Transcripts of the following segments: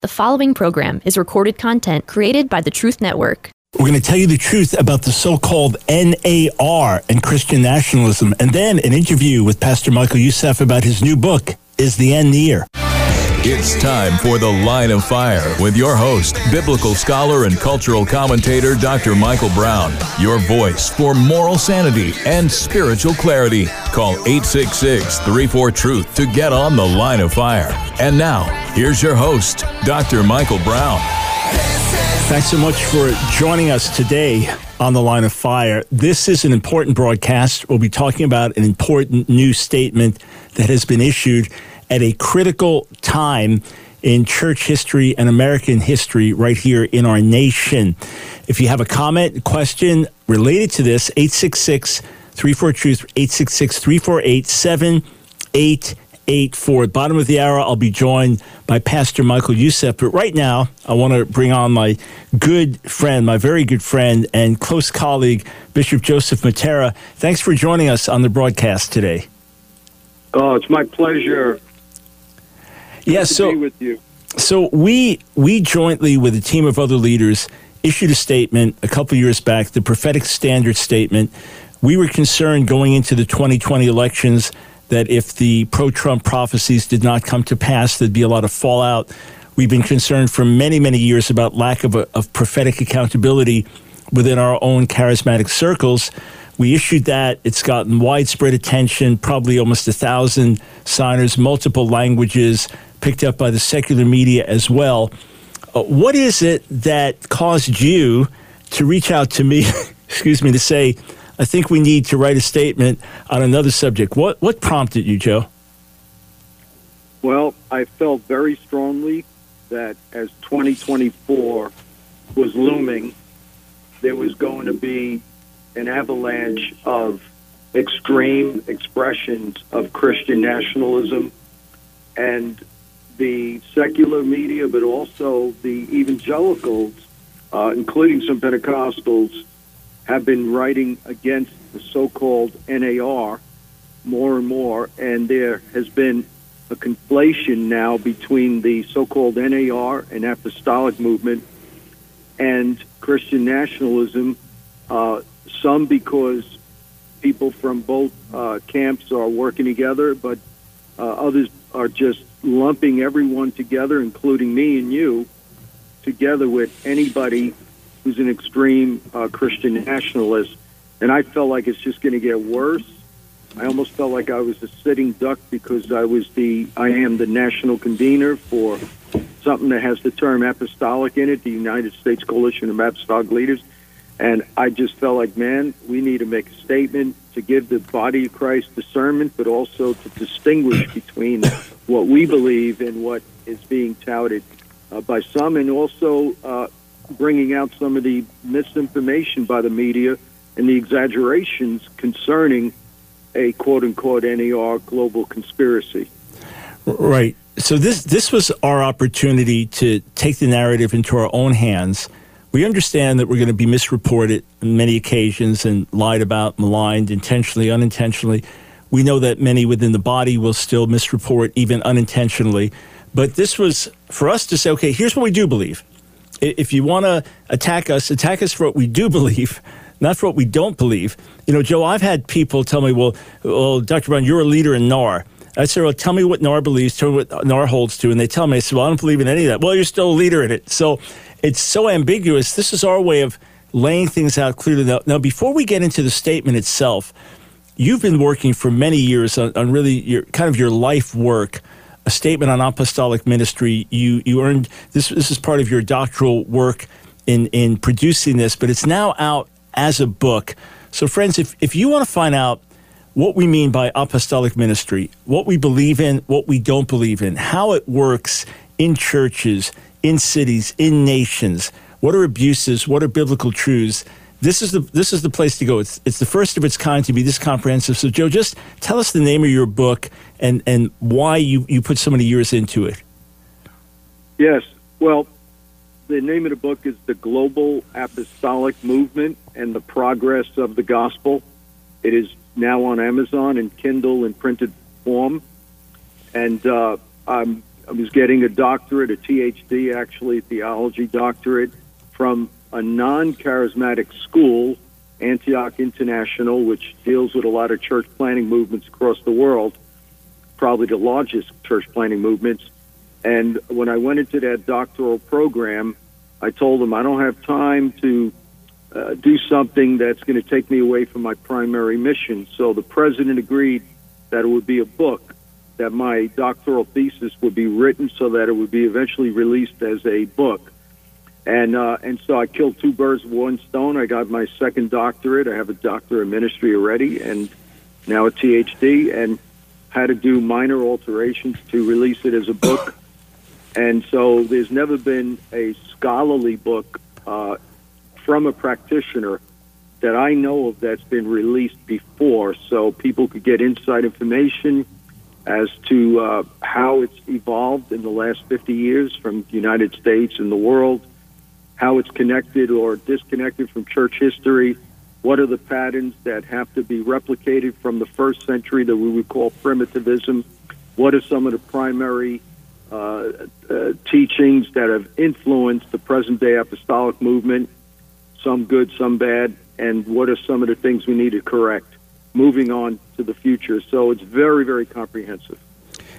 The following program is recorded content created by the Truth Network. We're going to tell you the truth about the so called NAR and Christian nationalism, and then an interview with Pastor Michael Youssef about his new book, Is the End Near? It's time for The Line of Fire with your host, biblical scholar and cultural commentator Dr. Michael Brown. Your voice for moral sanity and spiritual clarity. Call 866 34 Truth to get on The Line of Fire. And now, here's your host, Dr. Michael Brown. Thanks so much for joining us today on the line of fire. This is an important broadcast. We'll be talking about an important new statement that has been issued at a critical time in church history and American history right here in our nation. If you have a comment, question related to this, 866 34 Truth, 866 348 7884. Bottom of the hour, I'll be joined by Pastor Michael Youssef. But right now, I want to bring on my good friend, my very good friend, and close colleague, Bishop Joseph Mattera. Thanks for joining us on the broadcast today. Oh, it's my pleasure. Yeah, so with you. so we we jointly with a team of other leaders issued a statement a couple years back, the prophetic standard statement. We were concerned going into the 2020 elections that if the pro-Trump prophecies did not come to pass, there'd be a lot of fallout. We've been concerned for many, many years about lack of, of prophetic accountability within our own charismatic circles. We issued that. It's gotten widespread attention, probably almost a thousand signers, multiple languages, picked up by the secular media as well. Uh, what is it that caused you to reach out to me, excuse me, to say, I think we need to write a statement on another subject? What, what prompted you, Joe? Well, I felt very strongly that as 2024 was looming, there was going to be an avalanche of extreme expressions of Christian nationalism and the secular media, but also the evangelicals, uh, including some Pentecostals, have been writing against the so-called NAR more and more, and there has been a conflation now between the so-called NAR and apostolic movement and Christian nationalism. Uh, some because people from both uh, camps are working together, but uh, others are just lumping everyone together, including me and you, together with anybody who's an extreme uh, Christian nationalist. And I felt like it's just going to get worse. I almost felt like I was a sitting duck because I was the I am the national convener for something that has the term apostolic in it, the United States Coalition of Apostolic Leaders. And I just felt like, man, we need to make a statement to give the body of Christ discernment, but also to distinguish between what we believe and what is being touted uh, by some, and also uh, bringing out some of the misinformation by the media and the exaggerations concerning a quote unquote NAR global conspiracy. Right. So this this was our opportunity to take the narrative into our own hands. We understand that we're going to be misreported on many occasions and lied about, maligned, intentionally, unintentionally. We know that many within the body will still misreport, even unintentionally. But this was for us to say, okay, here's what we do believe. If you want to attack us, attack us for what we do believe, not for what we don't believe. You know, Joe, I've had people tell me, well, well Dr. Brown, you're a leader in NAR. I said, well, tell me what NAR believes, tell me what NAR holds to. And they tell me, I said, well, I don't believe in any of that. Well, you're still a leader in it. So it's so ambiguous. This is our way of laying things out clearly. Now, now before we get into the statement itself, you've been working for many years on, on really your kind of your life work, a statement on apostolic ministry. You you earned this. This is part of your doctoral work in in producing this, but it's now out as a book. So, friends, if if you want to find out what we mean by apostolic ministry, what we believe in, what we don't believe in, how it works in churches, in cities, in nations, what are abuses, what are biblical truths. This is the this is the place to go. It's it's the first of its kind to be this comprehensive. So, Joe, just tell us the name of your book and and why you you put so many years into it. Yes. Well, the name of the book is The Global Apostolic Movement and the Progress of the Gospel. It is now on Amazon and Kindle in printed form. And uh, I'm I was getting a doctorate, a THD, actually, a theology doctorate, from a non charismatic school, Antioch International, which deals with a lot of church planting movements across the world, probably the largest church planting movements. And when I went into that doctoral program, I told them I don't have time to uh, do something that's going to take me away from my primary mission. So the president agreed that it would be a book, that my doctoral thesis would be written so that it would be eventually released as a book. And uh, and so I killed two birds with one stone. I got my second doctorate. I have a doctorate in ministry already, and now a THD, and had to do minor alterations to release it as a book. And so there's never been a scholarly book uh, from a practitioner that I know of that's been released before, so people could get inside information as to uh, how it's evolved in the last 50 years from the United States and the world, how it's connected or disconnected from church history, what are the patterns that have to be replicated from the first century that we would call primitivism, what are some of the primary uh, uh, teachings that have influenced the present day apostolic movement, some good, some bad, and what are some of the things we need to correct moving on to the future. So it's very, very comprehensive.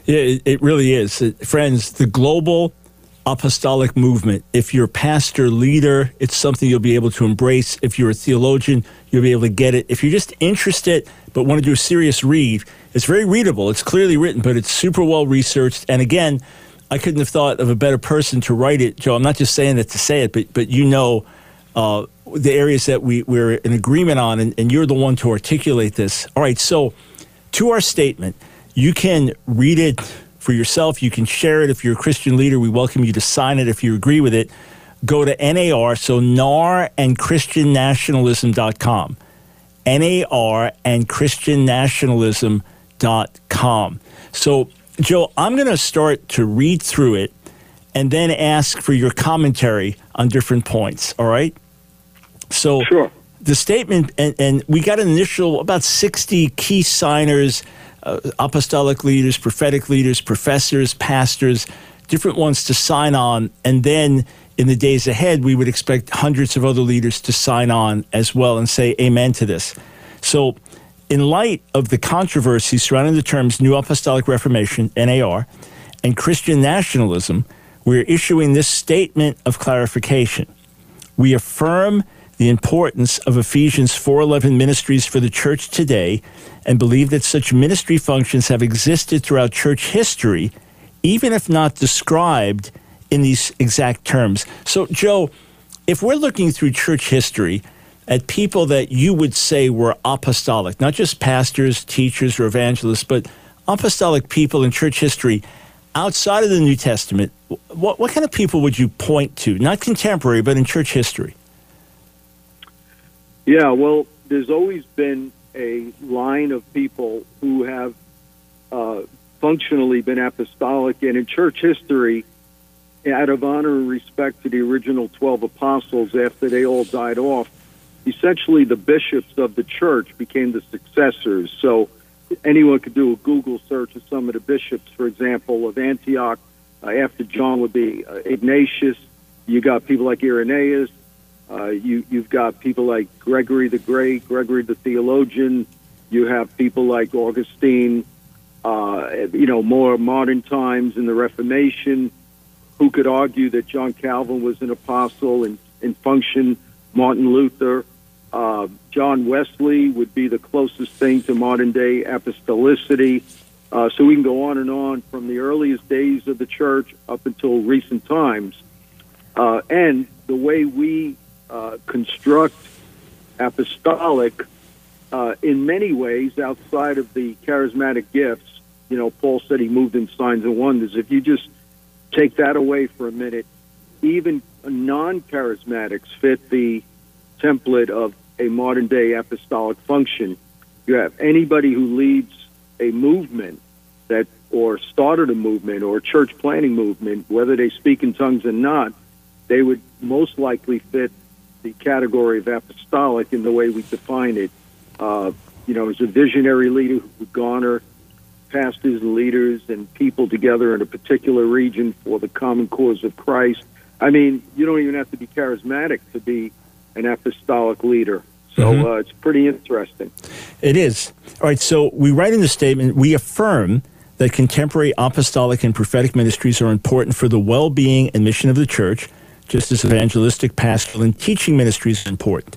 Yeah, it, really is. Friends, the global apostolic movement, if you're pastor, leader, it's something you'll be able to embrace. If you're a theologian, you'll be able to get it. If you're just interested but want to do a serious read, it's very readable. It's clearly written, but it's super well researched. And again, I couldn't have thought of a better person to write it, Joe. I'm not just saying that to say it, but but you know uh, the areas that we, we're in agreement on, and, and you're the one to articulate this. All right, so to our statement, you can read it for yourself. You can share it if you're a Christian leader. We welcome you to sign it if you agree with it. Go to NAR, so NAR and ChristianNationalism.com. NAR and ChristianNationalism.com. So, Joe, I'm going to start to read through it and then ask for your commentary on different points. All right? So sure. the statement, and, and, we got an initial about 60 key signers, uh, apostolic leaders, prophetic leaders, professors, pastors, different ones to sign on. And then in the days ahead, we would expect hundreds of other leaders to sign on as well and say amen to this. So, in light of the controversy surrounding the terms New Apostolic Reformation, NAR, and Christian nationalism, we're issuing this statement of clarification. We affirm the importance of Ephesians 4:11 ministries for the church today and believe that such ministry functions have existed throughout church history even if not described in these exact terms. So Joe, if we're looking through church history at people that you would say were apostolic, not just pastors, teachers or evangelists, but apostolic people in church history outside of the New Testament, what, what kind of people would you point to? Not contemporary, but in church history. Yeah, well, there's always been a line of people who have uh, functionally been apostolic, and in church history, out of honor and respect to the original 12 apostles after they all died off, essentially the bishops of the church became the successors. So anyone could do a Google search of some of the bishops, for example, of Antioch. Uh, after John would be uh, Ignatius. You got people like Irenaeus, uh, you you've got people like Gregory the Great, Gregory the theologian. You have people like Augustine. Uh, you know, more modern times in the Reformation, who could argue that John Calvin was an apostle and, and function. Martin Luther, uh, John Wesley would be the closest thing to modern day apostolicity. Uh, so we can go on and on from the earliest days of the church up until recent times. Uh, and the way we uh, construct apostolic uh, in many ways outside of the charismatic gifts. You know, Paul said he moved in signs and wonders. If you just take that away for a minute, even non charismatics fit the template of a modern day apostolic function. You have anybody who leads a movement that or started a movement or a church planting movement, whether they speak in tongues or not, they would most likely fit the category of apostolic in the way we define it. Uh, you know, as a visionary leader who would garner pastors, and leaders, and people together in a particular region for the common cause of Christ. I mean, you don't even have to be charismatic to be an apostolic leader. So Mhm. uh, it's pretty interesting. It is. All right, so we write in the statement we affirm that contemporary apostolic and prophetic ministries are important for the well being and mission of the church, just as evangelistic, pastoral, and teaching ministries is important.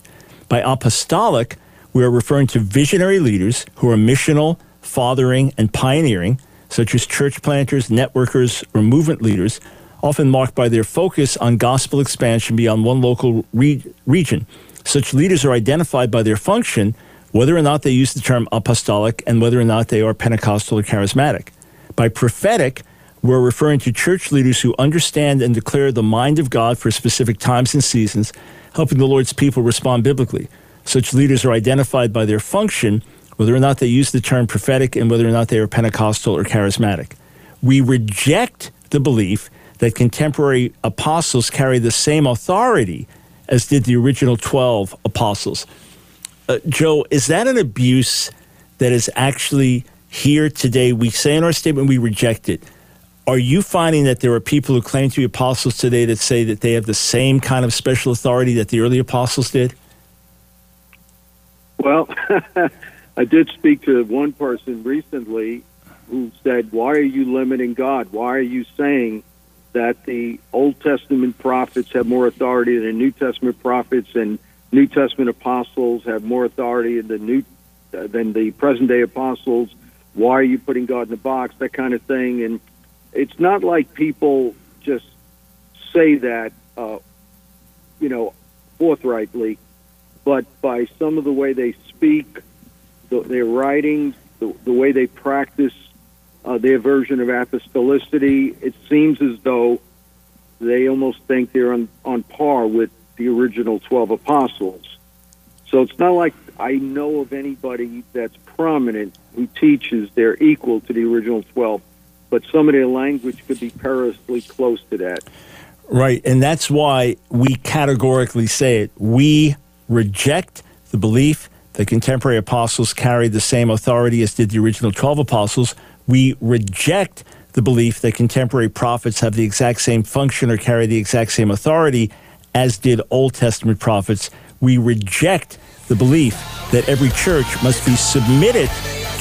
By apostolic, we are referring to visionary leaders who are missional, fathering, and pioneering, such as church planters, networkers, or movement leaders, often marked by their focus on gospel expansion beyond one local re- region. Such leaders are identified by their function, whether or not they use the term apostolic and whether or not they are Pentecostal or charismatic. By prophetic, we're referring to church leaders who understand and declare the mind of God for specific times and seasons, helping the Lord's people respond biblically. Such leaders are identified by their function, whether or not they use the term prophetic and whether or not they are Pentecostal or charismatic. We reject the belief that contemporary apostles carry the same authority as did the original 12 apostles. Uh, Joe, is that an abuse that is actually here today? We say in our statement we reject it. Are you finding that there are people who claim to be apostles today that say that they have the same kind of special authority that the early apostles did? Well, I did speak to one person recently who said, Why are you limiting God? Why are you saying that the Old Testament prophets have more authority than the New Testament prophets and New Testament apostles have more authority than the New than the present day apostles? Why are you putting God in a box? That kind of thing. And it's not like people just say that, uh, you know, forthrightly, but by some of the way they speak, the, their writings, the, the way they practice uh, their version of apostolicity, it seems as though they almost think they're on, on par with the original 12 apostles. So it's not like I know of anybody that's prominent who teaches they're equal to the original 12, but some of their language could be perilously close to that. Right. And that's why we categorically say it. We reject the belief that contemporary apostles carried the same authority as did the original 12 apostles. We reject the belief that contemporary prophets have the exact same function or carry the exact same authority as did Old Testament prophets. We reject the belief that every church must be submitted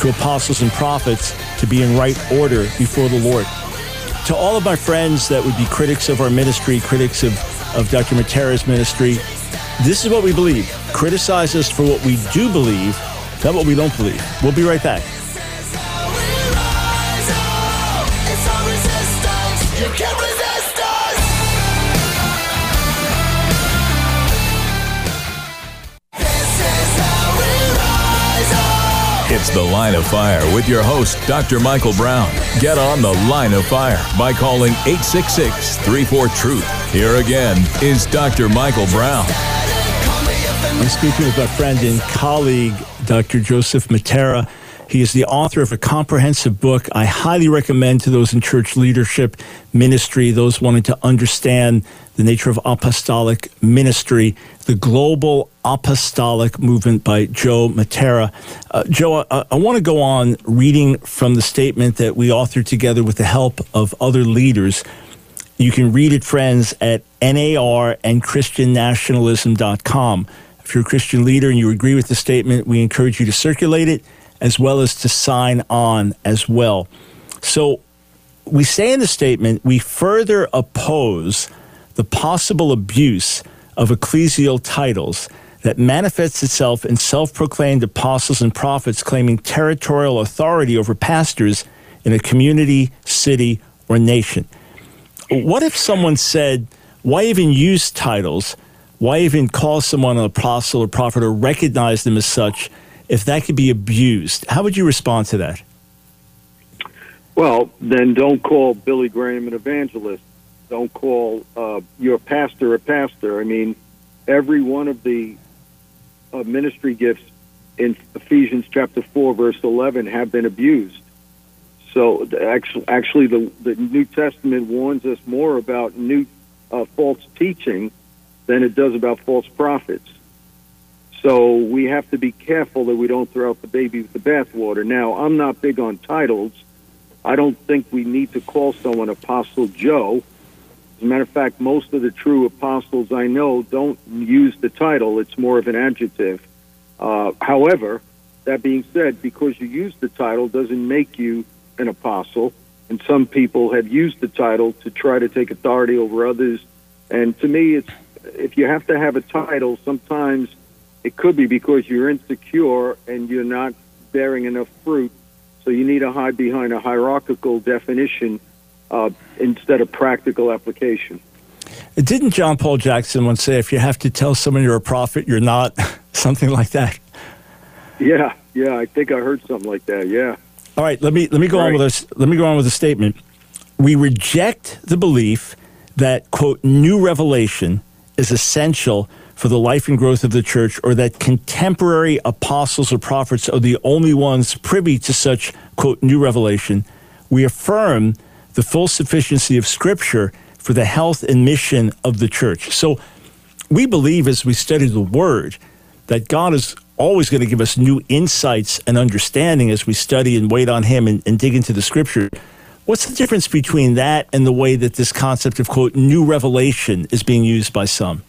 to apostles and prophets to be in right order before the Lord. To all of my friends that would be critics of our ministry, critics of, of Dr. Mattera's ministry, this is what we believe. Criticize us for what we do believe, not what we don't believe. We'll be right back. It's The Line of Fire with your host, Dr. Michael Brown. Get on The Line of Fire by calling 866 34 Truth. Here again is Dr. Michael Brown. I'm speaking with my friend and colleague, Dr. Joseph Mattera. He is the author of a comprehensive book I highly recommend to those in church leadership ministry, those wanting to understand the nature of apostolic ministry, the global apostolic movement by Joe Mattera. Uh, Joe, I, I want to go on reading from the statement that we authored together with the help of other leaders. You can read it, friends, at NAR and ChristianNationalism.com. If you're a Christian leader and you agree with the statement, we encourage you to circulate it as well as to sign on as well. So we say in the statement, we further oppose the possible abuse of ecclesial titles that manifests itself in self proclaimed apostles and prophets claiming territorial authority over pastors in a community, city, or nation. What if someone said, why even use titles? Why even call someone an apostle or prophet or recognize them as such if that could be abused? How would you respond to that? Well, then don't call Billy Graham an evangelist. Don't call uh, your pastor a pastor. I mean, every one of the uh, ministry gifts in Ephesians chapter 4, verse 11, have been abused. So actually, actually, the, the New Testament warns us more about new uh, false teaching than it does about false prophets. So we have to be careful that we don't throw out the baby with the bathwater. Now, I'm not big on titles. I don't think we need to call someone Apostle Joe. As a matter of fact, most of the true apostles I know don't use the title. It's more of an adjective. Uh, however, that being said, because you use the title doesn't make you an apostle. And some people have used the title to try to take authority over others. And to me, it's if you have to have a title, sometimes it could be because you're insecure and you're not bearing enough fruit. So you need to hide behind a hierarchical definition uh, instead of practical application. Didn't John Paul Jackson once say, if you have to tell someone you're a prophet, you're not? Something like that. Yeah, yeah, I think I heard something like that. Yeah. All right, let me let me go right. on with this. Let me go on with a statement. We reject the belief that quote new revelation is essential for the life and growth of the church, or that contemporary apostles or prophets are the only ones privy to such quote new revelation. We affirm the full sufficiency of Scripture for the health and mission of the church. So we believe as we study the Word that God is always going to give us new insights and understanding as we study and wait on Him and, and dig into the Scripture. What's the difference between that and the way that this concept of, quote, new revelation is being used by some?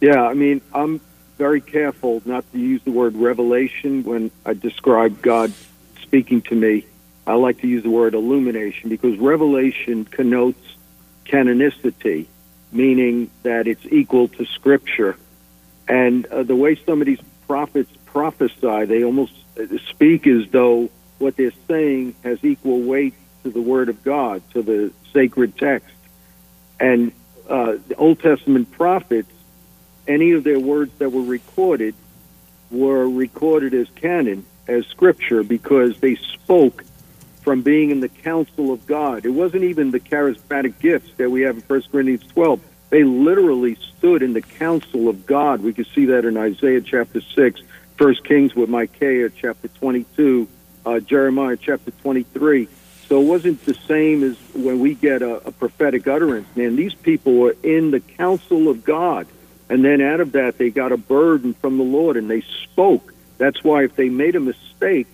Yeah, I mean, I'm very careful not to use the word revelation when I describe God speaking to me. I like to use the word illumination because revelation connotes canonicity, meaning that it's equal to Scripture. And uh, the way some of these prophets prophesy, they almost speak as though what they're saying has equal weight to the Word of God, to the sacred text. And uh, the Old Testament prophets, any of their words that were recorded were recorded as canon, as Scripture, because they spoke from being in the council of God. It wasn't even the charismatic gifts that we have in 1 Corinthians 12. They literally stood in the council of God. We can see that in Isaiah chapter 6, 1 Kings with Micaiah chapter 22, uh, Jeremiah chapter 23. So it wasn't the same as when we get a, a prophetic utterance. Man, these people were in the council of God. And then out of that, they got a burden from the Lord and they spoke. That's why if they made a mistake,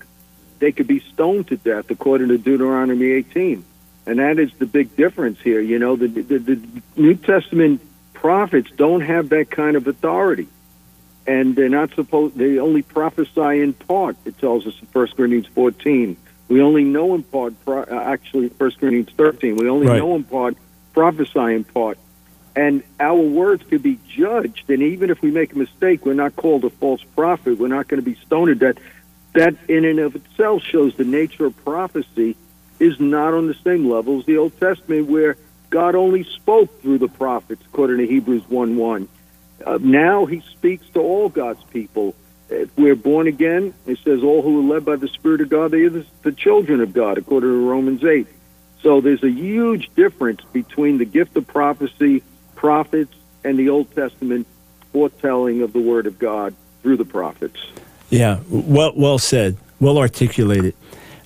they could be stoned to death according to Deuteronomy 18. And that is the big difference here. You know, the, the, the New Testament prophets don't have that kind of authority. And they're not supposed, they only prophesy in part, it tells us in 1 Corinthians 14. We only know in part, uh, actually, 1 Corinthians 13. We only right. know in part, prophesy in part. And our words could be judged. And even if we make a mistake, we're not called a false prophet. We're not going to be stoned to death that in and of itself shows the nature of prophecy is not on the same level as the Old Testament, where God only spoke through the prophets, according to Hebrews 1 1. Uh, now he speaks to all God's people. If we're born again, it says, all who are led by the Spirit of God, they are the, the children of God, according to Romans 8. So there's a huge difference between the gift of prophecy, prophets, and the Old Testament foretelling of the Word of God through the prophets. Yeah, well, well said, well articulated.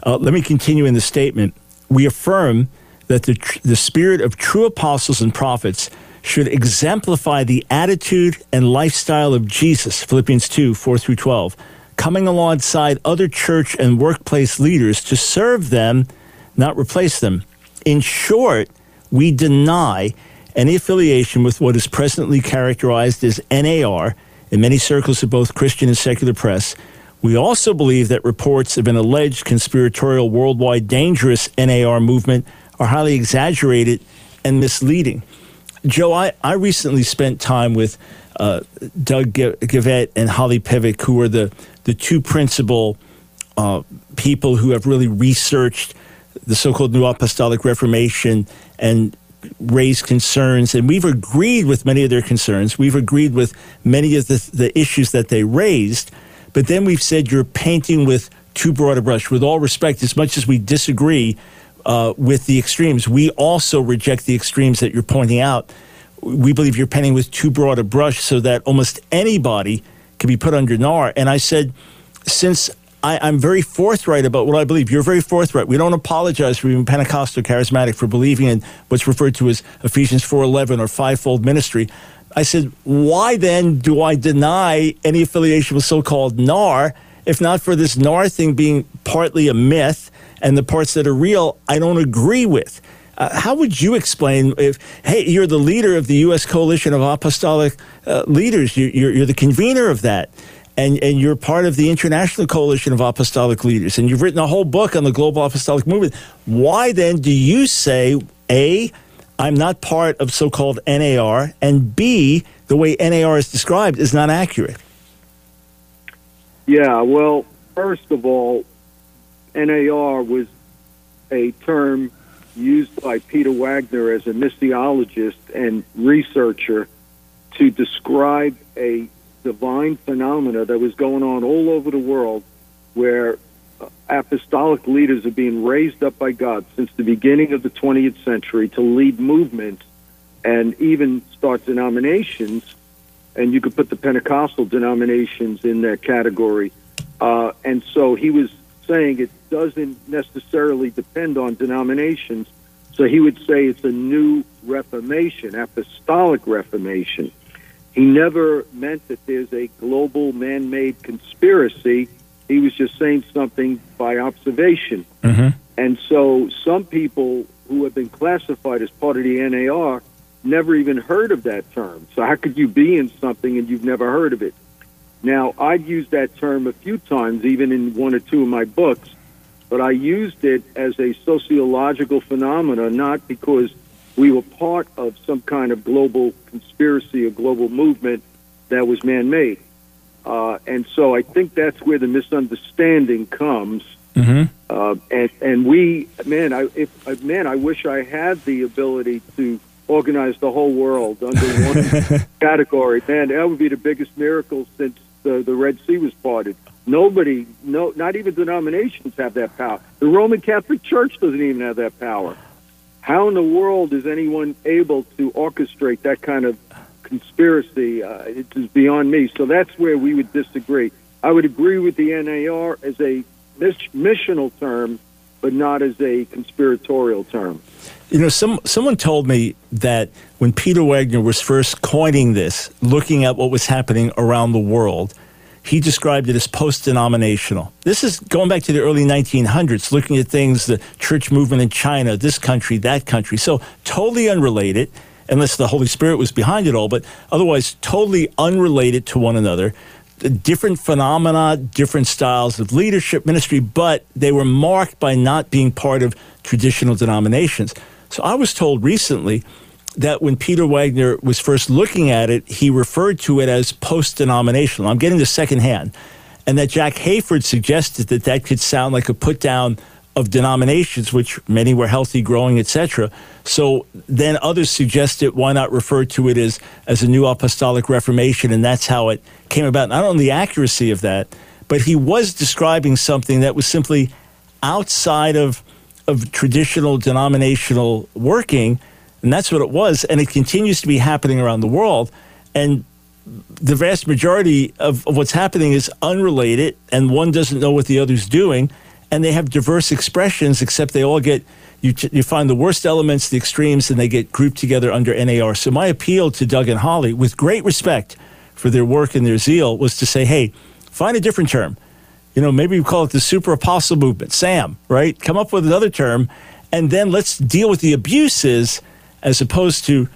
Uh, let me continue in the statement. We affirm that the, tr- the spirit of true apostles and prophets should exemplify the attitude and lifestyle of Jesus, Philippians 2 4 through 12, coming alongside other church and workplace leaders to serve them, not replace them. In short, we deny any affiliation with what is presently characterized as NAR in many circles of both Christian and secular press. We also believe that reports of an alleged conspiratorial worldwide dangerous NAR movement are highly exaggerated and misleading. Joe, I, I recently spent time with uh, Doug Geivett and Holly Pivec, who are the, the two principal uh, people who have really researched the so called New Apostolic Reformation and raised concerns, and we've agreed with many of their concerns. We've agreed with many of the, the issues that they raised, but then we've said you're painting with too broad a brush. With all respect, as much as we disagree uh, with the extremes, we also reject the extremes that you're pointing out. We believe you're painting with too broad a brush so that almost anybody can be put under NAR. And I said, since I, am very forthright about what I believe. You're very forthright. We don't apologize for being Pentecostal charismatic for believing in what's referred to as Ephesians 4:11 or fivefold ministry. I said, why then do I deny any affiliation with so-called NAR, if not for this NAR thing being partly a myth and the parts that are real I don't agree with? Uh, how would you explain if, hey, you're the leader of the U.S. Coalition of Apostolic uh, Leaders, you, you're, you're the convener of that, and, and you're part of the International Coalition of Apostolic Leaders, and you've written a whole book on the global apostolic movement. Why then do you say, A, I'm not part of so called NAR, and B, the way NAR is described is not accurate? Yeah, well, first of all, NAR was a term used by Peter Wagner as a missiologist and researcher to describe a divine phenomena that was going on all over the world where uh, apostolic leaders are being raised up by God since the beginning of the 20th century to lead movements and even start denominations. And you could put the Pentecostal denominations in that category. Uh, and so he was saying it doesn't necessarily depend on denominations. So he would say it's a new reformation, apostolic reformation. He never meant that there's a global man made conspiracy. He was just saying something by observation. Mm-hmm. And so some people who have been classified as part of the NAR never even heard of that term. So how could you be in something and you've never heard of it? Now, I've used that term a few times, even in one or two of my books, but I used it as a sociological phenomenon, not because we were part of some kind of global conspiracy or global movement that was man made. Uh, and so I think that's where the misunderstanding comes. Mm-hmm. Uh, and and we, man, I if uh, man, I wish I had the ability to organize the whole world under one category. Man, that would be the biggest miracle since the, the Red Sea was parted. Nobody, no, not even denominations have that power. The Roman Catholic Church doesn't even have that power. How in the world is anyone able to orchestrate that kind of conspiracy? Uh, it is beyond me. So that's where we would disagree. I would agree with the NAR as a missional term, but not as a conspiratorial term. You know, some someone told me that when Peter Wagner was first coining this, looking at what was happening around the world, he described it as post-denominational. This is going back to the early 1900s, looking at things, the church movement in China, this country, that country. So totally unrelated, unless the Holy Spirit was behind it all, but otherwise totally unrelated to one another. Different phenomena, different styles of leadership, ministry, but they were marked by not being part of traditional denominations. So I was told recently that when Peter Wagner was first looking at it, he referred to it as post denominational. I'm getting the second hand. And that Jack Hayford suggested that that could sound like a put down of denominations, which many were healthy, growing, etc. So then others suggested why not refer to it as, as a new apostolic reformation, and that's how it came about. Not only the accuracy of that, but he was describing something that was simply outside of of traditional denominational working, and that's what it was. And it continues to be happening around the world. And the vast majority of, of what's happening is unrelated, and one doesn't know what the other's doing. And they have diverse expressions, except they all get you, you find the worst elements, the extremes, and they get grouped together under NAR. So my appeal to Doug and Holly, with great respect for their work and their zeal, was to say, hey, find a different term you know, maybe we call it the super apostle movement, SAM, right? Come up with another term, and then let's deal with the abuses as opposed to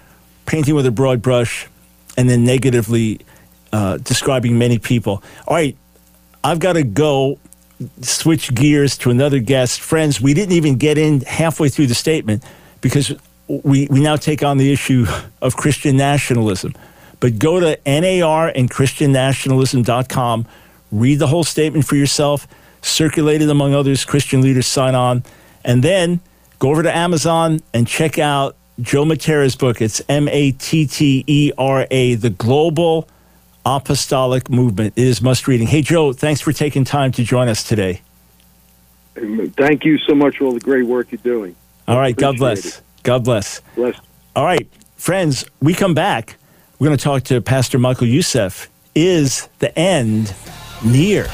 painting with a broad brush and then negatively uh, describing many people. All right, I've got to go switch gears to another guest. Friends, we didn't even get in halfway through the statement because we, we now take on the issue of Christian nationalism. But go to NAR and ChristianNationalism.com read the whole statement for yourself, circulate it among others, Christian leaders sign on, and then go over to Amazon and check out Joe Mattera's book. It's M A T T E R A, The Global Apostolic Movement. It is must reading. Hey, Joe, thanks for taking time to join us today. Thank you so much for all the great work you're doing. All right, God bless. It. God bless. Bless. All right, friends, we come back. We're going to talk to Pastor Michael Youssef. Is the end near.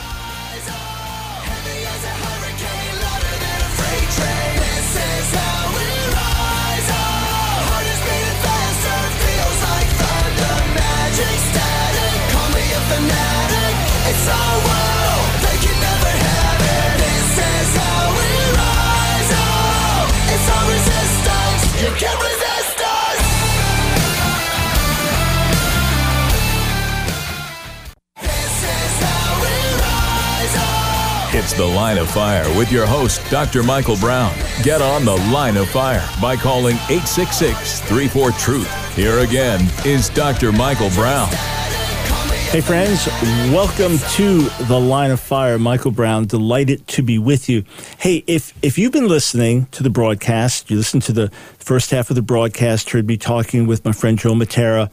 It's The Line of Fire with your host, Dr. Michael Brown. Get on The Line of Fire by calling 866 34 Truth. Here again is Dr. Michael Brown. Hey, friends, welcome to the Line of Fire. Michael Brown, delighted to be with you. Hey, if, if you've been listening to the broadcast, you listened to the first half of the broadcast, heard me talking with my friend Joe Mattera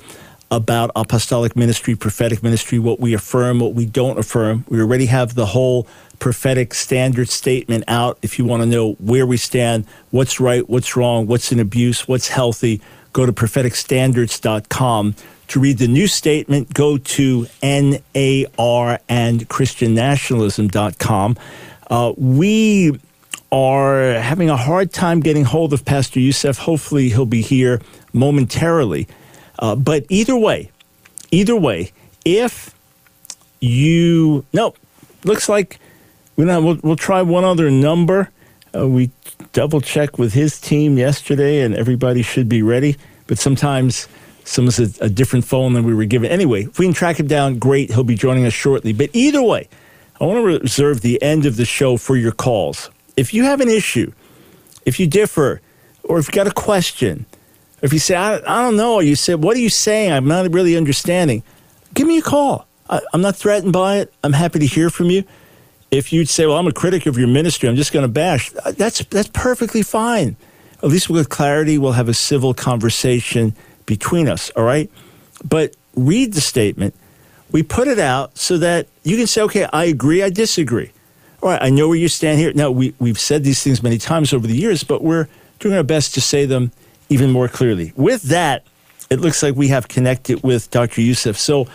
about apostolic ministry, prophetic ministry, what we affirm, what we don't affirm. We already have the whole prophetic standard statement out. If you want to know where we stand, what's right, what's wrong, what's an abuse, what's healthy, go to propheticstandards.com to read the new statement, go to NAR and ChristianNationalism.com. Uh, we are having a hard time getting hold of Pastor Youssef. Hopefully, he'll be here momentarily. Uh, but either way, either way, if you no, looks like we'll, we'll try one other number. Uh, we double checked with his team yesterday, and everybody should be ready. But sometimes Someone's a, a different phone than we were given. Anyway, if we can track him down, great. He'll be joining us shortly. But either way, I want to reserve the end of the show for your calls. If you have an issue, if you differ, or if you got a question, if you say, I, I don't know, you say, What are you saying? I'm not really understanding, give me a call. I, I'm not threatened by it. I'm happy to hear from you. If you'd say, Well, I'm a critic of your ministry, I'm just going to bash, uh, that's, that's perfectly fine. At least with clarity, we'll have a civil conversation between us, all right? But read the statement. We put it out so that you can say, okay, I agree, I disagree. All right, I know where you stand here. Now, we, we've said these things many times over the years, but we're doing our best to say them even more clearly. With that, it looks like we have connected with Dr. Youssef. So,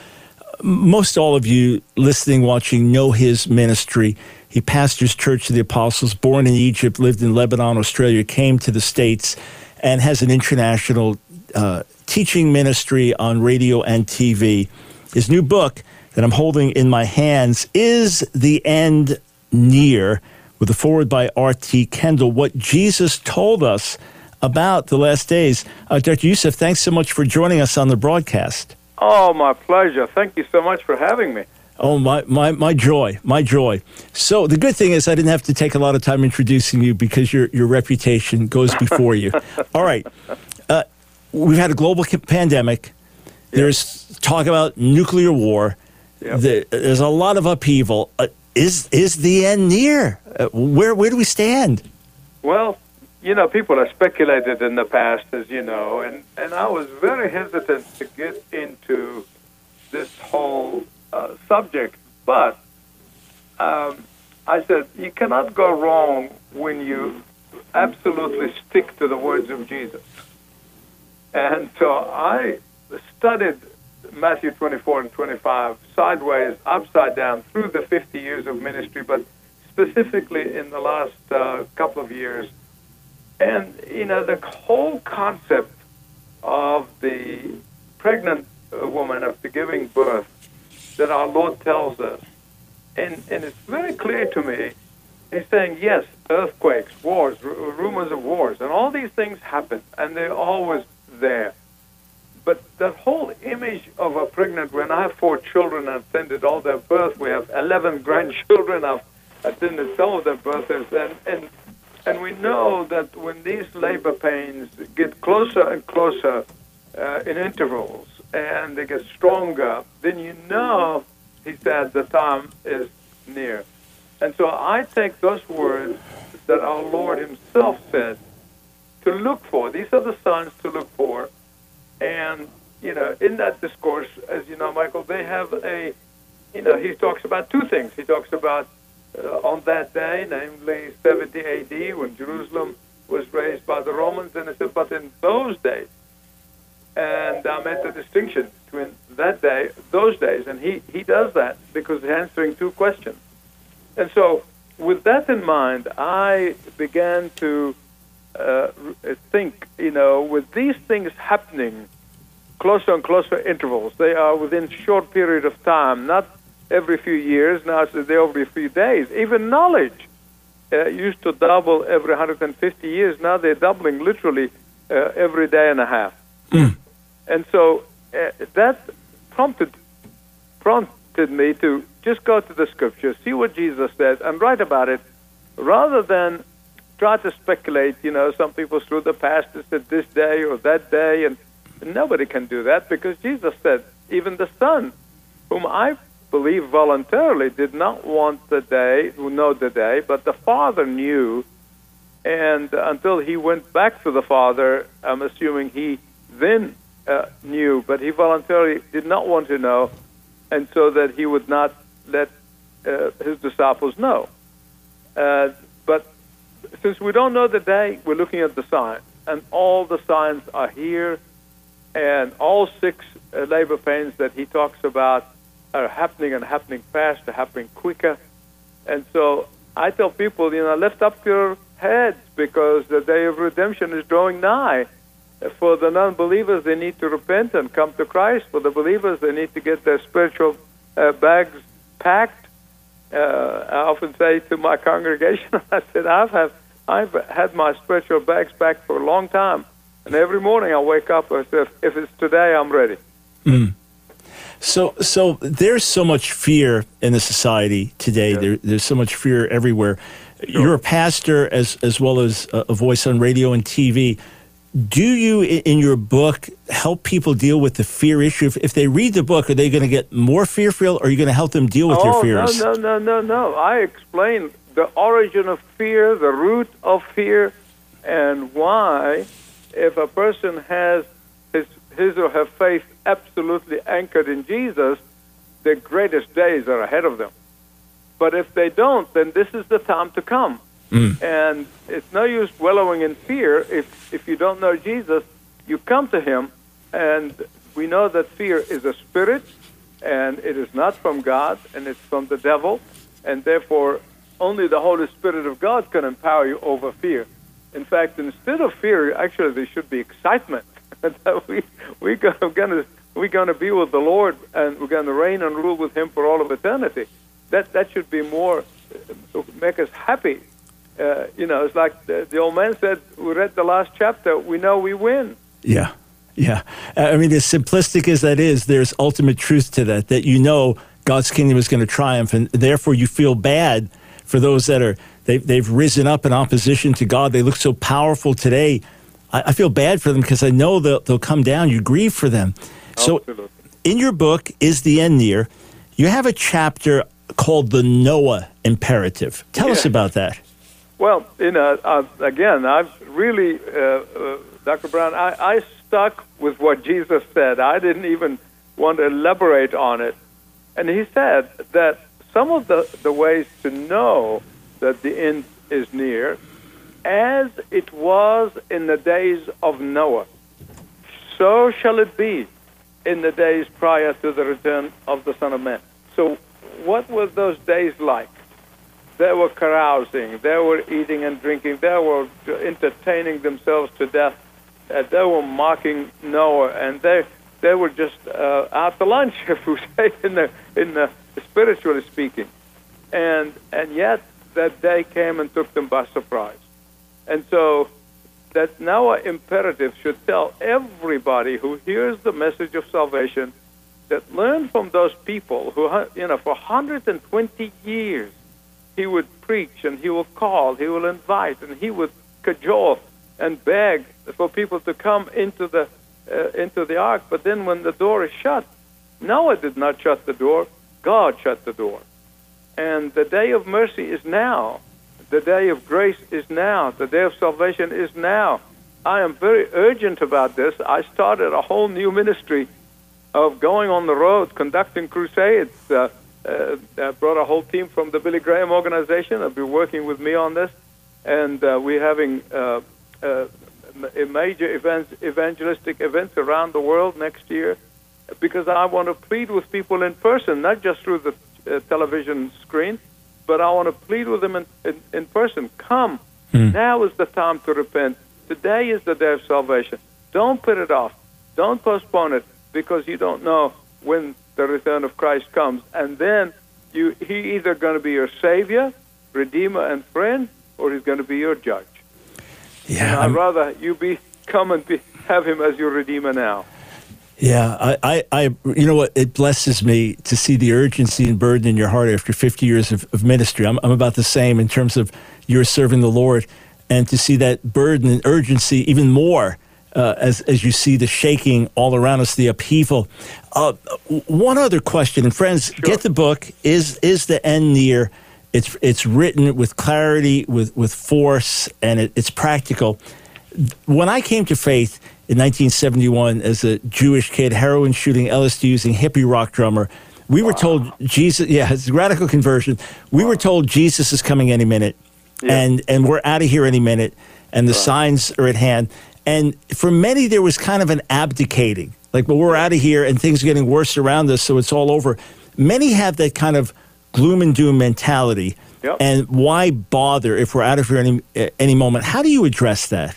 most all of you listening, watching, know his ministry. He pastors Church of the Apostles, born in Egypt, lived in Lebanon, Australia, came to the States, and has an international uh, teaching ministry on radio and TV. His new book that I'm holding in my hands is The End Near, with a foreword by R.T. Kendall, what Jesus told us about the last days. Uh, Dr. Youssef, thanks so much for joining us on the broadcast. Oh, my pleasure. Thank you so much for having me. Oh, my, my, my joy, my joy. So, the good thing is, I didn't have to take a lot of time introducing you because your, your reputation goes before you. All right we've had a global pandemic. There's talk about nuclear war. Yep. there's a lot of upheaval. Uh, is is the end near? Uh, where where do we stand? Well, you know, people have speculated in the past, as you know, and and I was very hesitant to get into this whole uh, subject, but um, I said you cannot go wrong when you absolutely stick to the words of Jesus. And so I studied Matthew 24 and 25 sideways, upside down through the 50 years of ministry, but specifically in the last uh, couple of years. And, you know, the whole concept of the pregnant uh, woman after giving birth that our Lord tells us, and, and it's very clear to me, he's saying, yes, earthquakes, wars, r- rumors of wars, and all these things happen, and they're always there. But that whole image of a pregnant woman, I have four children, I've attended all their births. We have 11 grandchildren, I've attended some of their births. And, and, and we know that when these labor pains get closer and closer uh, in intervals and they get stronger, then you know, he said, the time is near. And so I take those words that our Lord himself said to look for. These are the signs to look for. And, you know, in that discourse, as you know, Michael, they have a, you know, he talks about two things. He talks about on that day, namely 70 AD, when Jerusalem was razed by the Romans, and he said, but in those days, and I made the distinction between that day, those days, and he, he does that because he's answering two questions. And so, with that in mind, I began to uh, think, you know, with these things happening closer and closer intervals, they are within short period of time, not every few years, now it's every few days. Even knowledge uh, used to double every 150 years, now they're doubling literally uh, every day and a half. Mm. And so uh, that prompted prompted me to just go to the scriptures, see what Jesus said, and write about it, rather than try to speculate. You know, some people through the past said this day or that day, and nobody can do that because Jesus said, even the Son, whom I believe voluntarily did not want the day, know the day, but the Father knew, and until he went back to the Father, I'm assuming he then uh, knew, but he voluntarily did not want to know, and so that he would not let uh, his disciples know. Uh, but since we don't know the day, we're looking at the signs, and all the signs are here, and all six uh, labor pains that he talks about are happening and happening fast, are happening quicker, and so I tell people, you know, lift up your heads because the day of redemption is drawing nigh. For the non-believers, they need to repent and come to Christ. For the believers, they need to get their spiritual uh, bags packed. Uh, I often say to my congregation, I said, I've have, I've had my spiritual bags packed for a long time, and every morning I wake up and say, if it's today, I'm ready. Mm. So, so there's so much fear in the society today. Yeah. There, there's so much fear everywhere. Sure. You're a pastor as as well as a voice on radio and TV. Do you, in your book, help people deal with the fear issue? If, if they read the book, are they going to get more fearful, or are you going to help them deal with oh, your fears? No, no, no, no, no. I explain the origin of fear, the root of fear, and why, if a person has his his or her faith absolutely anchored in Jesus, the greatest days are ahead of them. But if they don't, then this is the time to come. Mm. And it's no use wallowing in fear if, if you don't know Jesus. You come to him, and we know that fear is a spirit, and it is not from God, and it's from the devil, and therefore only the Holy Spirit of God can empower you over fear. In fact, instead of fear, actually there should be excitement that we we going to we're going to be with the Lord and we're going to reign and rule with Him for all of eternity. That that should be more uh, make us happy. Uh, you know, it's like the, the old man said. We read the last chapter. We know we win. Yeah. Yeah. I mean, as simplistic as that is, there's ultimate truth to that, that you know God's kingdom is going to triumph, and therefore you feel bad for those that are, they've, they've risen up in opposition to God. They look so powerful today, I, I feel bad for them because I know they'll, they'll come down. You grieve for them. So, in your book, Is the End Near? You have a chapter called the Noah Imperative. Tell yeah. us about that. Well, you know, uh, again, I've really, uh, uh, Dr. Brown, I, I stuck with what Jesus said. I didn't even want to elaborate on it. And he said that some of the, the ways to know that the end is near as it was in the days of Noah, so shall it be in the days prior to the return of the Son of Man. So, what were those days like? They were carousing, they were eating and drinking, they were entertaining themselves to death, uh, they were mocking Noah, and they they were just uh, out to lunch, if we say in the in the spiritually speaking, and and yet that day came and took them by surprise. And so that now our imperative should tell everybody who hears the message of salvation that learn from those people who, you know, for 120 years he would preach and he will call, he will invite, and he would cajole and beg for people to come into the uh, into the ark. But then when the door is shut, Noah did not shut the door; God shut the door. And the day of mercy is now. The day of grace is now. The day of salvation is now. I am very urgent about this. I started a whole new ministry of going on the road, conducting crusades. Uh, uh, I brought a whole team from the Billy Graham organization. They'll be working with me on this. And uh, we're having uh, uh, major events, evangelistic events around the world next year because I want to plead with people in person, not just through the uh, television screen, but I want to plead with them in, in, in person. Come. Hmm. Now is the time to repent. Today is the day of salvation. Don't put it off. Don't postpone it because you don't know when the return of Christ comes. And then you, he either going to be your savior, redeemer, and friend, or he's going to be your judge. Yeah, I'd rather you be come and be, have him as your redeemer now. Yeah, I, I, I, you know what? It blesses me to see the urgency and burden in your heart after 50 years of, of ministry. I'm, I'm about the same in terms of you're serving the Lord, and to see that burden and urgency even more uh, as as you see the shaking all around us, the upheaval. Uh, one other question, and friends, get the book. Is is the end near? It's it's written with clarity, with with force, and it, it's practical. When I came to faith in 1971 as a Jewish kid, heroin shooting, LSD using hippie rock drummer. We were told Jesus, yeah, it's radical conversion. We were told Jesus is coming any minute, Yeah. and and we're out of here any minute, and the signs are at hand. And for many, there was kind of an abdicating, like, but we're out of here, and things are getting worse around us, so it's all over. Many have that kind of gloom and doom mentality, Yep. and why bother if we're out of here any eh, any moment? How do you address that?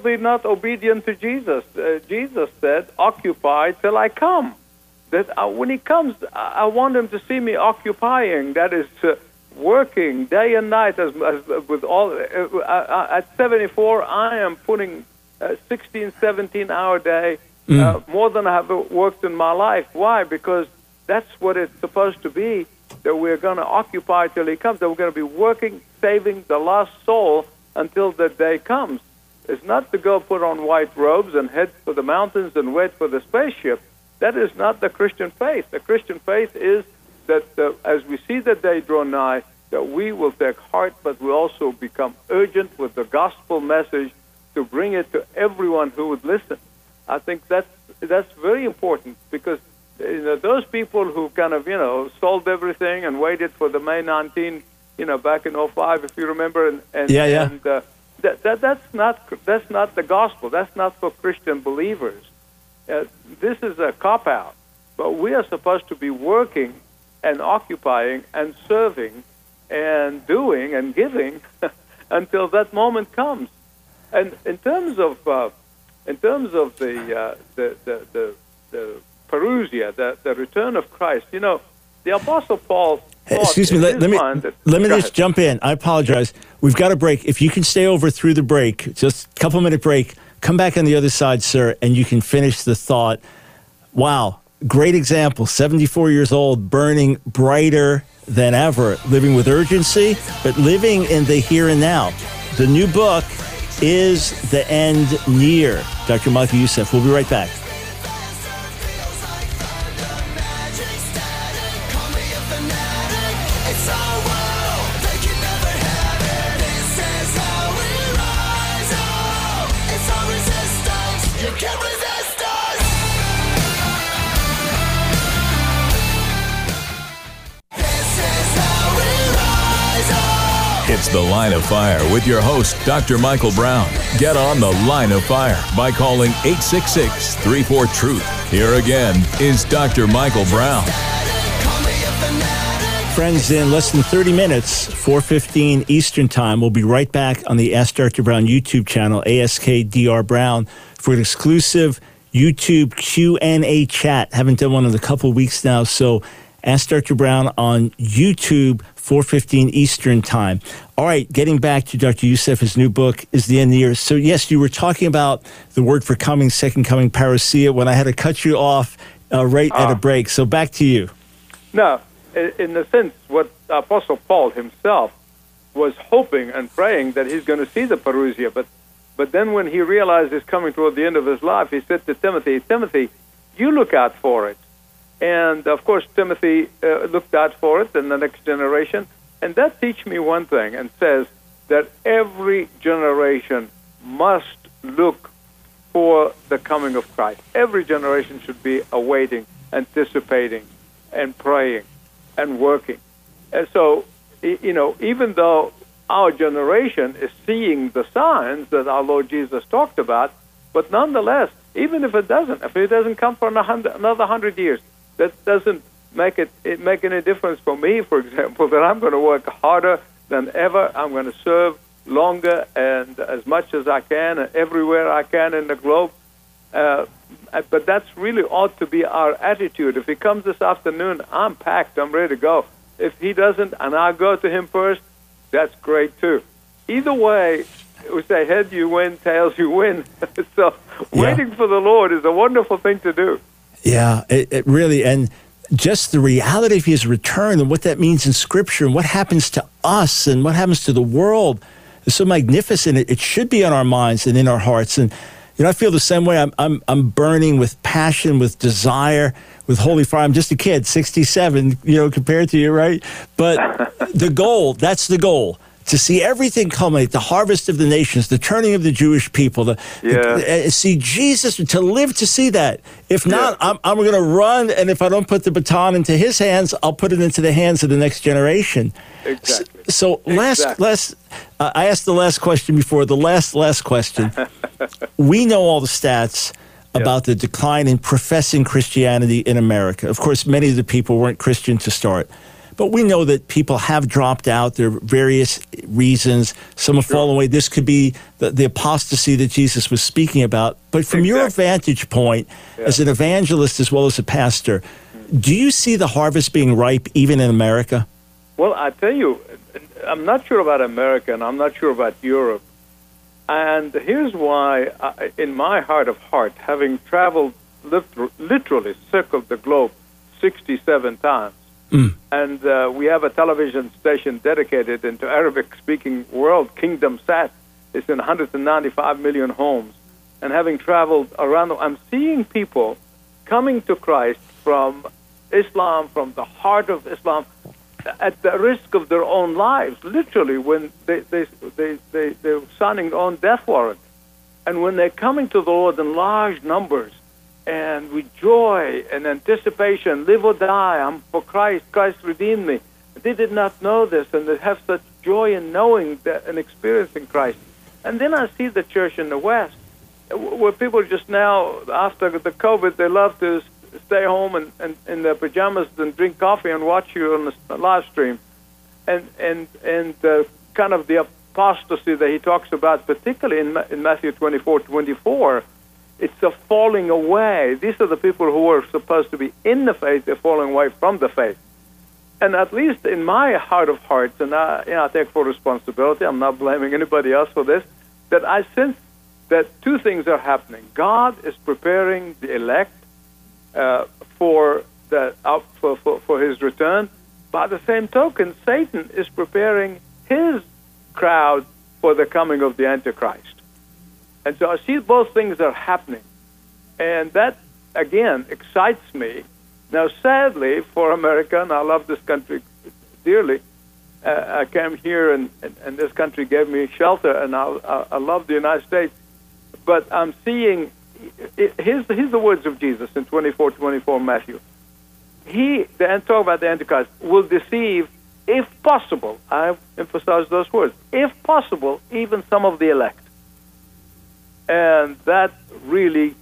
Will they not obedient to Jesus? Uh, Jesus said, "Occupy till I come." That uh, when He comes, I, I want Him to see me occupying. That is, uh, working day and night. As, as with all uh, uh, at 74, I am putting uh, 16, 17 hour day uh, more than I have worked in my life. Why? Because that's what it's supposed to be. That we're going to occupy till He comes. That we're going to be working, saving the lost soul until the day comes. It's not to go put on white robes and head for the mountains and wait for the spaceship. That is not the Christian faith. The Christian faith is that uh, as we see the day draw nigh, that we will take heart, but we also become urgent with the gospel message to bring it to everyone who would listen. I think that's that's very important because you know those people who kind of you know sold everything and waited for the May 19, you know, back in 05, if you remember, and, and Yeah, yeah. and uh, that, that that's not that's not the gospel. That's not for Christian believers. Uh, this is a cop out, but we are supposed to be working and occupying and serving and doing and giving until that moment comes. And in terms of uh, in terms of the uh, the, the the the parousia, the the return of Christ, you know, the Apostle Paul. Thought Excuse me. Let, let me let me Go just ahead. jump in. I apologize. We've got a break. If you can stay over through the break, just a couple minute break. Come back on the other side, sir, and you can finish the thought. Wow, great example. Seventy four years old, burning brighter than ever, living with urgency, but living in the here and now. The new book is the end near. Dr. Michael Youssef. We'll be right back. The Line of Fire with your host, Dr. Michael Brown. Get on The Line of Fire by calling 866 34 Truth. Here again is Dr. Michael Brown. Friends, in less than 30 minutes, 4.15 Eastern Time, we'll be right back on the Ask Dr. Brown YouTube channel, ASKDR Brown, for an exclusive YouTube Q&A chat. Haven't done one in a couple weeks now, so Ask Dr. Brown on YouTube, 4.15 Eastern Time. All right, getting back to Dr. Youssef, his new book is The End of the Year. So, yes, you were talking about the word for coming, second coming, parousia, when I had to cut you off uh, right at a break. So, back to you. No, in, a sense, what Apostle Paul himself was hoping and praying that he's going to see the parousia, but but then when he realized he's coming toward the end of his life, he said to Timothy, Timothy, you look out for it. And of course, Timothy uh, looked out for it in the next generation. And that teaches me one thing and says that every generation must look for the coming of Christ. Every generation should be awaiting, anticipating, and praying and working. And so, you know, even though our generation is seeing the signs that our Lord Jesus talked about, but nonetheless, even if it doesn't, if it doesn't come for another hundred years, that doesn't make it, it make any difference for me, for example, that I'm going to work harder than ever. I'm going to serve longer and as much as I can and everywhere I can in the globe. Uh, but that's really ought to be our attitude. If he comes this afternoon, I'm packed. I'm ready to go. If he doesn't, and I go to him first, that's great too. Either way, we say head you win, tails you win. so Yeah. waiting for the Lord is a wonderful thing to do. Yeah, it, it really, and just the reality of his return and what that means in scripture and what happens to us and what happens to the world is so magnificent. It, it should be on our minds and in our hearts. And, you know, I feel the same way. I'm, I'm, I'm burning with passion, with desire, with holy fire. I'm just a kid, 67, you know, compared to you, right? But the goal, that's the goal to see everything culminate, the harvest of the nations, the turning of the Jewish people, the, Yeah. the- uh, see Jesus, to live to see that. If not, Yeah. I'm, I'm going to run, and if I don't put the baton into his hands, I'll put it into the hands of the next generation. Exactly. So last, Exactly. last, uh, I asked the last question before. The last, last question. we know all the stats about the decline in professing Christianity in America. Of course, many of the people weren't Christian to start. But we know that people have dropped out. There are various reasons. Some have fallen away. This could be the, the apostasy that Jesus was speaking about. But from your Exactly. vantage point, as an evangelist as well as a pastor, do you see the harvest being ripe even in America? Well, I tell you, I'm not sure about America and I'm not sure about Europe. And here's why, I, in my heart of heart, having traveled, literally circled the globe 67 times, and uh, we have a television station dedicated into Arabic-speaking world, Kingdom Sat. It's in 195 million homes. And having traveled around, I'm seeing people coming to Christ from Islam, from the heart of Islam, at the risk of their own lives, literally, when they, they, they, they, they're signing own death warrant. And when they're coming to the Lord in large numbers and with joy and anticipation, live or die, I'm for Christ, Christ redeemed me. They did not know this, and they have such joy in knowing that and experiencing Christ. And then I see the church in the West, where people just now, after the COVID, they love to stay home and, and in their pajamas and drink coffee and watch you on the live stream. And, and, and uh, kind of the apostasy that he talks about, particularly in, in Matthew 24 24, it's a falling away. These are the people who are supposed to be in the faith, they're falling away from the faith. And at least in my heart of hearts, and I, you know, I take full responsibility, I'm not blaming anybody else for this, that I sense that two things are happening. God is preparing the elect uh, for, the, uh, for, for, for his return. By the same token, Satan is preparing his crowd for the coming of the Antichrist. And so I see both things are happening. And that, again, excites me. Now, sadly, for America, and I love this country dearly, uh, I came here and, and, and this country gave me shelter, and I, I, I love the United States. But I'm seeing, it, here's, the, here's the words of Jesus in 24 24 Matthew. He, the, and talk about the Antichrist, will deceive, if possible, I emphasize those words, if possible, even some of the elect. And that really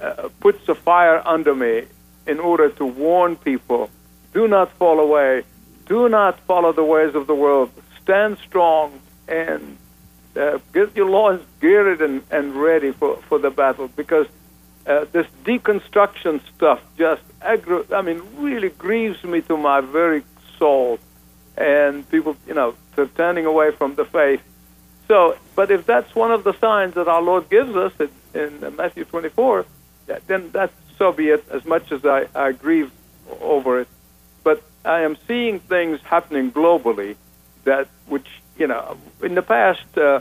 uh, puts a fire under me in order to warn people do not fall away, do not follow the ways of the world, stand strong, and uh, get your loins geared and, and ready for, for the battle because uh, this deconstruction stuff just aggro- I mean really grieves me to my very soul. And people you know turning away from the faith. So but if that's one of the signs that our Lord gives us in, in Matthew 24 that- then that so be it as much as I, I grieve over it. But I am seeing things happening globally that which you know in the past uh,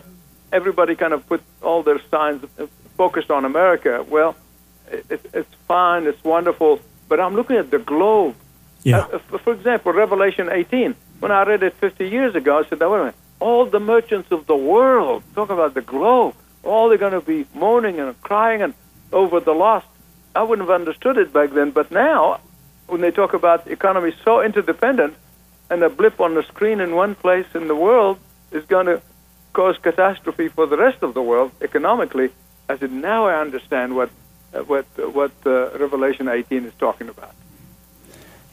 everybody kind of put all their signs uh, focused on America. Well it, it, it's fine it's wonderful but I'm looking at the globe. Yeah. uh, for example Revelation 18 when I read it 50 years ago I said now, wait a minute all the merchants of the world talk about the globe all they're going to be moaning and crying and over the lost I wouldn't have understood it back then but now when they talk about economy so interdependent and a blip on the screen in one place in the world is going to cause catastrophe for the rest of the world economically. I said, now I understand what uh, what uh, what uh, Revelation 18 is talking about.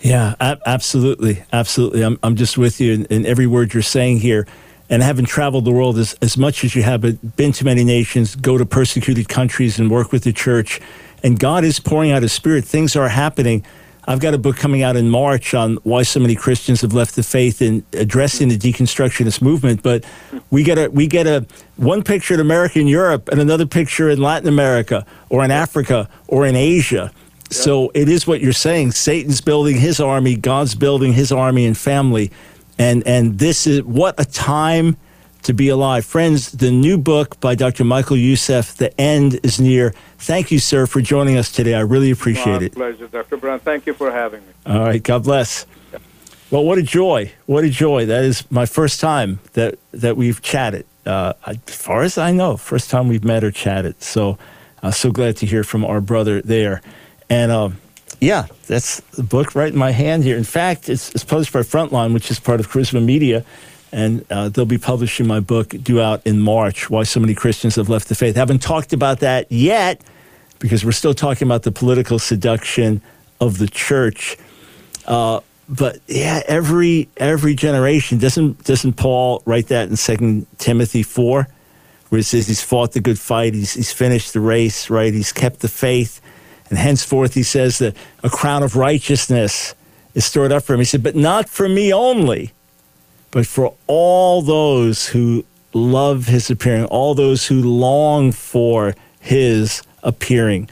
Yeah, a- absolutely, absolutely. I'm I'm just with you in, in every word you're saying here. And having traveled the world as, as much as you have, but been to many nations, go to persecuted countries and work with the church, and God is pouring out His Spirit. Things are happening. I've got a book coming out in March on why so many Christians have left the faith and addressing the deconstructionist movement. But we get a we get a one picture in America and Europe, and another picture in Latin America or in Africa or in Asia So it is what you're saying. Satan's building his army, God's building his army and family. And and this is what a time to be alive. Friends, the new book by Dr. Michael Youssef, The End is Near. Thank you, sir, for joining us today. I really appreciate My it. pleasure, Dr. Brown. Thank you for having me. All right, God bless. Well, what a joy! What a joy! That is my first time that that we've chatted. Uh, as far as I know, first time we've met or chatted. So, I'm so glad to hear from our brother there. And um, yeah, that's the book right in my hand here. In fact, it's, it's published by Frontline, which is part of Charisma Media, and uh, they'll be publishing my book due out in March. Why so many Christians have left the faith. Haven't talked about that yet because we're still talking about the political seduction of the church. Uh, but yeah, every every generation doesn't doesn't Paul write that in Second Timothy four, where it says he's fought the good fight, he's he's finished the race, right? He's kept the faith, and henceforth he says that a crown of righteousness is stored up for him. He said, but not for me only, but for all those who love his appearing, all those who long for his appearing.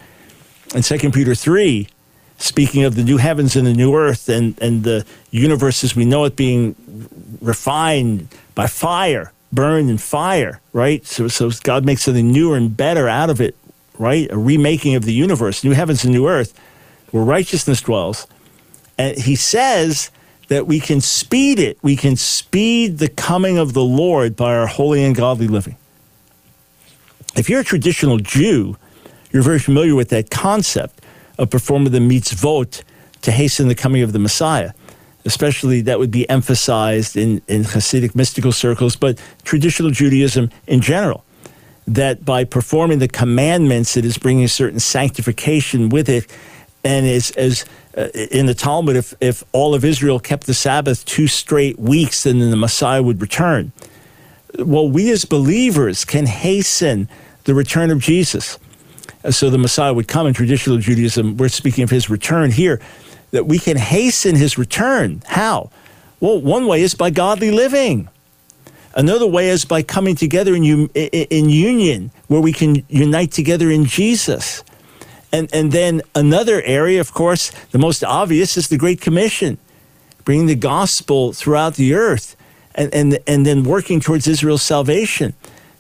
In Second Peter three speaking of the new heavens and the new earth and, and the universe as we know it being refined by fire, burned in fire, right? So, so God makes something newer and better out of it, right? A remaking of the universe, new heavens and new earth, where righteousness dwells. And he says that we can speed it. We can speed the coming of the Lord by our holy and godly living. If you're a traditional Jew, you're very familiar with that concept of performing the mitzvot to hasten the coming of the Messiah. Especially that would be emphasized in, in Hasidic mystical circles, but traditional Judaism in general. That by performing the commandments, it is bringing a certain sanctification with it. And as, as uh, in the Talmud, if, if all of Israel kept the Sabbath two straight weeks, then the Messiah would return. Well, we as believers can hasten the return of Jesus so the Messiah would come in traditional Judaism. We're speaking of his return here, that we can hasten his return. How? Well, one way is by godly living. Another way is by coming together in, um, in union, where we can unite together in Jesus. And, and then another area, of course, the most obvious is the Great Commission, bringing the gospel throughout the earth and, and, and then working towards Israel's salvation.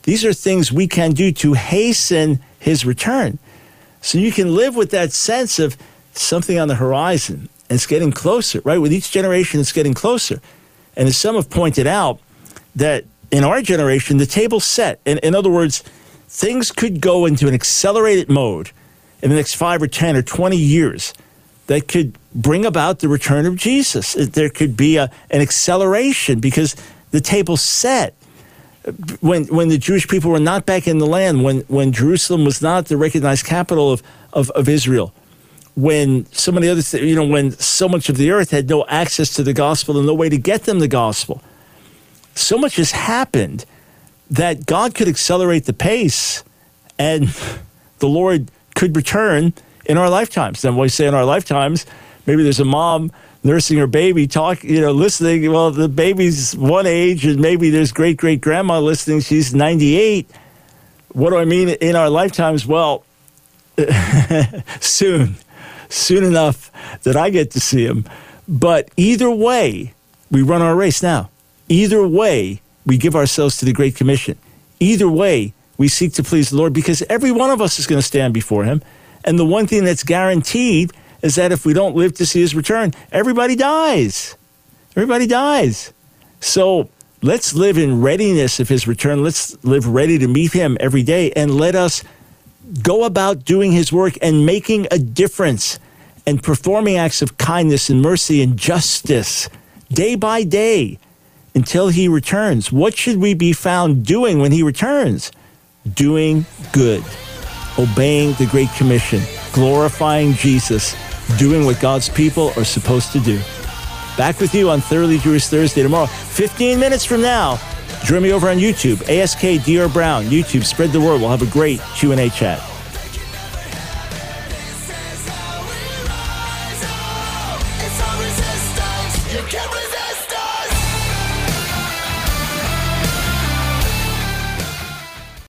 These are things we can do to hasten his return. So you can live with that sense of something on the horizon. And it's getting closer, right? With each generation, it's getting closer. And as some have pointed out, that in our generation, the table's set. In, in other words, things could go into an accelerated mode in the next five or 10 or 20 years that could bring about the return of Jesus. There could be a, an acceleration because the table's set when when the Jewish people were not back in the land, when when Jerusalem was not the recognized capital of of, of Israel, when so many other you know when so much of the earth had no access to the gospel and no way to get them the gospel, so much has happened that God could accelerate the pace, and the Lord could return in our lifetimes. Then we say in our lifetimes, maybe there's a mom nursing her baby, talk, you know, listening. Well, the baby's one age, and maybe there's great great grandma listening. She's 98. What do I mean in our lifetimes? Well, soon, soon enough that I get to see him. But either way, we run our race now. Either way, we give ourselves to the Great Commission. Either way, we seek to please the Lord because every one of us is going to stand before Him. And the one thing that's guaranteed is that if we don't live to see his return, everybody dies. Everybody dies. So let's live in readiness of his return. Let's live ready to meet him every day and let us go about doing his work and making a difference and performing acts of kindness and mercy and justice day by day until he returns. What should we be found doing when he returns? Doing good, obeying the Great Commission, glorifying Jesus doing what God's people are supposed to do. Back with you on Thoroughly Jewish Thursday tomorrow, 15 minutes from now. Join me over on YouTube, ASK DR Brown, YouTube, spread the word. We'll have a great Q&A chat.